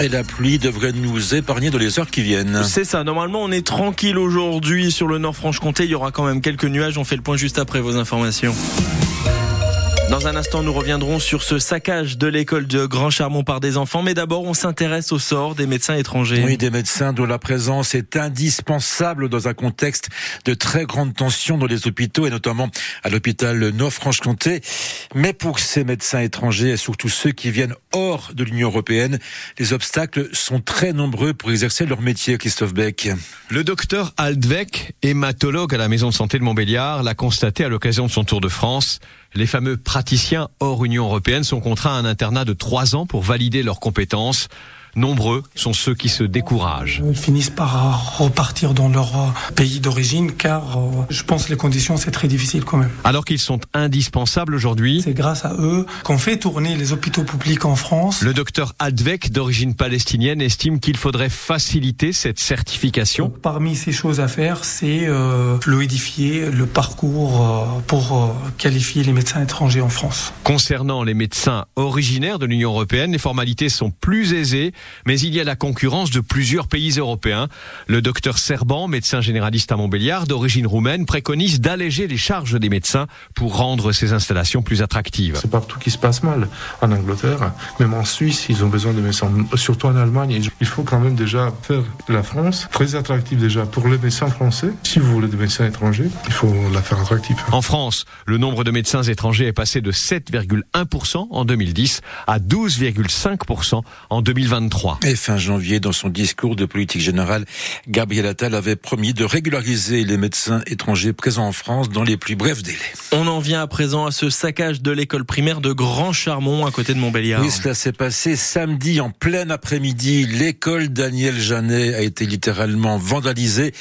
Et la pluie devrait nous épargner de les heures qui viennent. C'est ça, normalement on est tranquille aujourd'hui sur le Nord-Franche-Comté, il y aura quand même quelques nuages, on fait le point juste après vos informations. Dans un instant, nous reviendrons sur ce saccage de l'école de Grand Charmont par des enfants. Mais d'abord, on s'intéresse au sort des médecins étrangers. Oui, des médecins dont la présence est indispensable dans un contexte de très grande tension dans les hôpitaux et notamment à l'hôpital Nord-Franche-Comté. Mais pour ces médecins étrangers et surtout ceux qui viennent hors de l'Union européenne, les obstacles sont très nombreux pour exercer leur métier, Christophe Beck. Le docteur Aldvec, hématologue à la maison de santé de Montbéliard, l'a constaté à l'occasion de son tour de France. Les fameux praticiens hors Union européenne sont contraints à un internat de trois ans pour valider leurs compétences. Nombreux sont ceux qui se découragent. Ils finissent par repartir dans leur euh, pays d'origine car euh, je pense que les conditions c'est très difficile quand même. Alors qu'ils sont indispensables aujourd'hui. C'est grâce à eux qu'on fait tourner les hôpitaux publics en France. Le docteur Advek d'origine palestinienne estime qu'il faudrait faciliter cette certification. Donc, parmi ces choses à faire, c'est euh, fluidifier le parcours euh, pour euh, qualifier les médecins étrangers en France. Concernant les médecins originaires de l'Union européenne, les formalités sont plus aisées mais il y a la concurrence de plusieurs pays européens. Le docteur Serban, médecin généraliste à Montbéliard, d'origine roumaine, préconise d'alléger les charges des médecins pour rendre ces installations plus attractives. C'est partout qui se passe mal. En Angleterre, même en Suisse, ils ont besoin de médecins. Surtout en Allemagne, il faut quand même déjà faire la France très attractive déjà pour les médecins français. Si vous voulez des médecins étrangers, il faut la faire attractive. En France, le nombre de médecins étrangers est passé de 7,1% en 2010 à 12,5% en 2023. Et fin janvier, dans son discours de politique générale, Gabriel Attal avait promis de régulariser les médecins étrangers présents en France dans les plus brefs délais. On en vient à présent à ce saccage de l'école primaire de Grand Charmont à côté de Montbéliard. Oui, cela s'est passé samedi en plein après-midi. L'école Daniel Janet a été littéralement vandalisée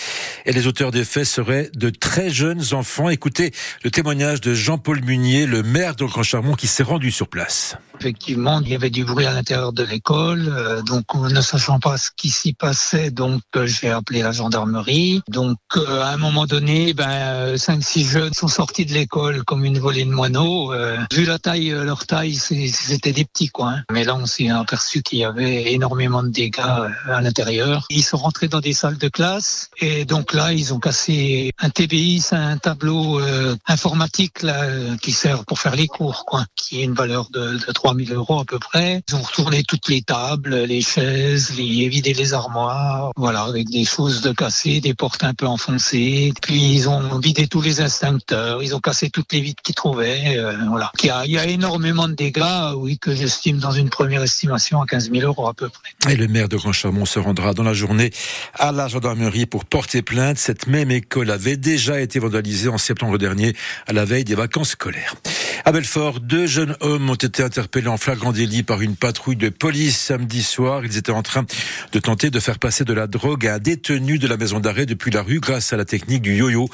et les auteurs des faits seraient de très jeunes enfants. Écoutez le témoignage de Jean-Paul Munier, le maire de Grand Charmont qui s'est rendu sur place. Effectivement, il y avait du bruit à l'intérieur de l'école, euh, donc ne sachant pas ce qui s'y passait, donc euh, j'ai appelé la gendarmerie. Donc euh, à un moment donné, ben cinq six jeunes sont sortis de l'école comme une volée de moineaux. Euh, vu la taille, euh, leur taille, c'était des petits quoi. hein. Mais là, on s'est aperçu qu'il y avait énormément de dégâts euh, à l'intérieur. Ils sont rentrés dans des salles de classe et donc là, ils ont cassé un TBI, c'est un tableau euh, informatique là euh, qui sert pour faire les cours, quoi, qui est une valeur de, de 3000 euros à peu près. Ils ont retourné toutes les tables, les chaises, les, vidé les armoires, voilà, avec des choses de cassées, des portes un peu enfoncées. Puis ils ont vidé tous les extincteurs, ils ont cassé toutes les vitres qu'ils trouvaient, euh, voilà. Il y, a, il y a énormément de dégâts, oui, que j'estime dans une première estimation à 15 000 euros à peu près. Et le maire de Grand Charmont se rendra dans la journée à la gendarmerie pour porter plainte. Cette même école avait déjà été vandalisée en septembre dernier à la veille des vacances scolaires. À Belfort, deux jeunes hommes ont été interpellés en flagrant délit par une patrouille de police samedi soir. Ils étaient en train de tenter de faire passer de la drogue à un détenu de la maison d'arrêt depuis la rue grâce à la technique du yo-yo.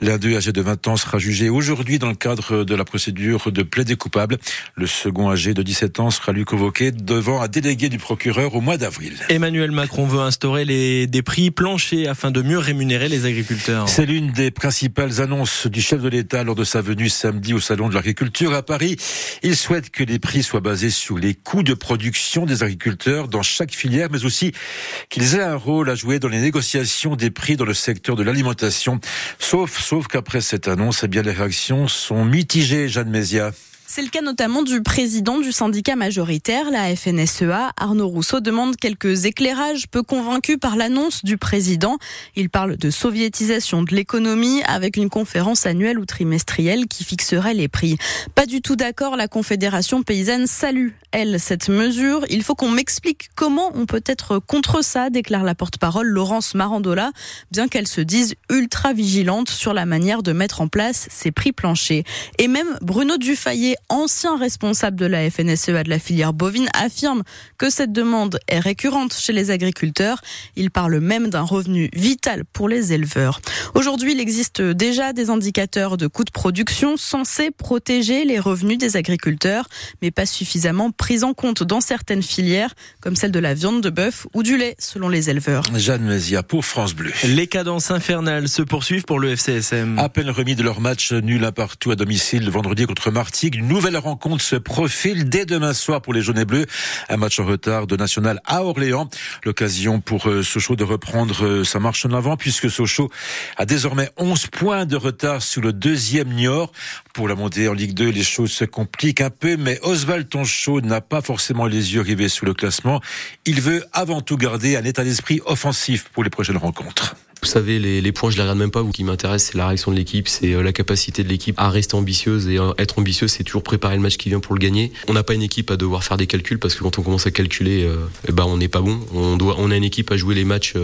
L'un d'eux, âgé de 20 ans, sera jugé aujourd'hui dans le cadre de la procédure de plaidé coupable. Le second, âgé de 17 ans, sera lui convoqué devant un délégué du procureur au mois d'avril. Emmanuel Macron veut instaurer les, des prix planchers afin de mieux rémunérer les agriculteurs. C'est l'une des principales annonces du chef de l'État lors de sa venue samedi au Salon de l'agriculture à Paris. Il souhaite que les prix soient basés sur les coûts de production des agriculteurs dans chaque filière, mais aussi qu'ils aient un rôle à jouer dans les négociations des prix dans le secteur de l'alimentation. Sauf, sauf qu'après cette annonce, eh les réactions sont mitigées, Jeanne Mézia. C'est le cas notamment du président du syndicat majoritaire, la FNSEA. Arnaud Rousseau demande quelques éclairages, peu convaincu par l'annonce du président. Il parle de soviétisation de l'économie avec une conférence annuelle ou trimestrielle qui fixerait les prix. Pas du tout d'accord, la Confédération paysanne salue, elle, cette mesure. Il faut qu'on m'explique comment on peut être contre ça, déclare la porte-parole Laurence Marandola, bien qu'elle se dise ultra vigilante sur la manière de mettre en place ces prix planchers. Et même Bruno Dufayet, ancien responsable de la FNSEA de la filière bovine, affirme que cette demande est récurrente chez les agriculteurs. Il parle même d'un revenu vital pour les éleveurs. Aujourd'hui, il existe déjà des indicateurs de coûts de production censés protéger les revenus des agriculteurs, mais pas suffisamment pris en compte dans certaines filières, comme celle de la viande de bœuf ou du lait, selon les éleveurs. Jeanne Mézia pour France Bleu. Les cadences infernales se poursuivent pour le FCSM. À peine remis de leur match nul à partout à domicile le vendredi contre Martigues, Nouvelle rencontre se profile dès demain soir pour les jaunes et bleus. Un match en retard de National à Orléans. L'occasion pour euh, Sochaux de reprendre euh, sa marche en avant puisque Sochaux a désormais 11 points de retard sur le deuxième Niort. Pour la montée en Ligue 2, les choses se compliquent un peu, mais Oswald Tonchaud n'a pas forcément les yeux rivés sur le classement. Il veut avant tout garder un état d'esprit offensif pour les prochaines rencontres. Vous savez, les, les, points, je les regarde même pas. Ce qui m'intéresse, c'est la réaction de l'équipe, c'est euh, la capacité de l'équipe à rester ambitieuse. Et euh, être ambitieuse, c'est toujours préparer le match qui vient pour le gagner. On n'a pas une équipe à devoir faire des calculs parce que quand on commence à calculer, euh, eh ben on n'est pas bon. On doit, on a une équipe à jouer les matchs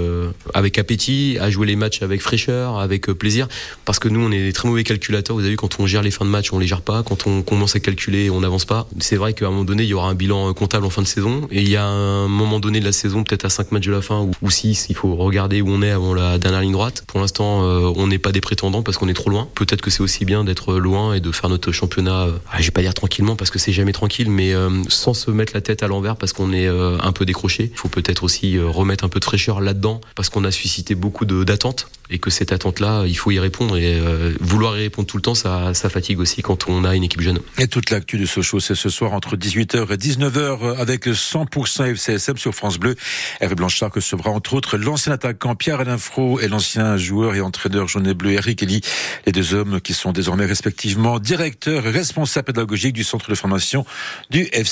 avec appétit, à jouer les matchs avec fraîcheur, avec plaisir. Parce que nous, on est des très mauvais calculateurs. Vous avez vu, quand on gère les fins de match, on les gère pas. Quand on commence à calculer, on n'avance pas. C'est vrai qu'à un moment donné, il y aura un bilan comptable en fin de saison. Et il y a un moment donné de la saison, peut-être à 5 matchs de la fin ou 6, il faut regarder où on est avant la dernière ligne droite. Pour l'instant, euh, on n'est pas des prétendants parce qu'on est trop loin. Peut-être que c'est aussi bien d'être loin et de faire notre championnat. Euh, ah, je vais pas dire tranquillement parce que c'est jamais tranquille, mais euh, sans se mettre la tête à l'envers parce qu'on est un peu décroché. Il faut peut-être aussi remettre un peu de fraîcheur là-dedans parce qu'on a suscité beaucoup d'attentes et que cette attente-là, il faut y répondre et vouloir y répondre tout le temps, ça, fatigue aussi quand on a une équipe jeune. Et toute l'actu de Sochaux, c'est ce soir entre 18h et 19h avec 100% FCSM sur France Bleu. Hervé Blanchard recevra entre autres l'ancien attaquant Pierre-Alain et l'ancien joueur et entraîneur jaune et bleu Eric Elie, les deux hommes qui sont désormais respectivement directeurs et responsables pédagogiques du centre de formation du FC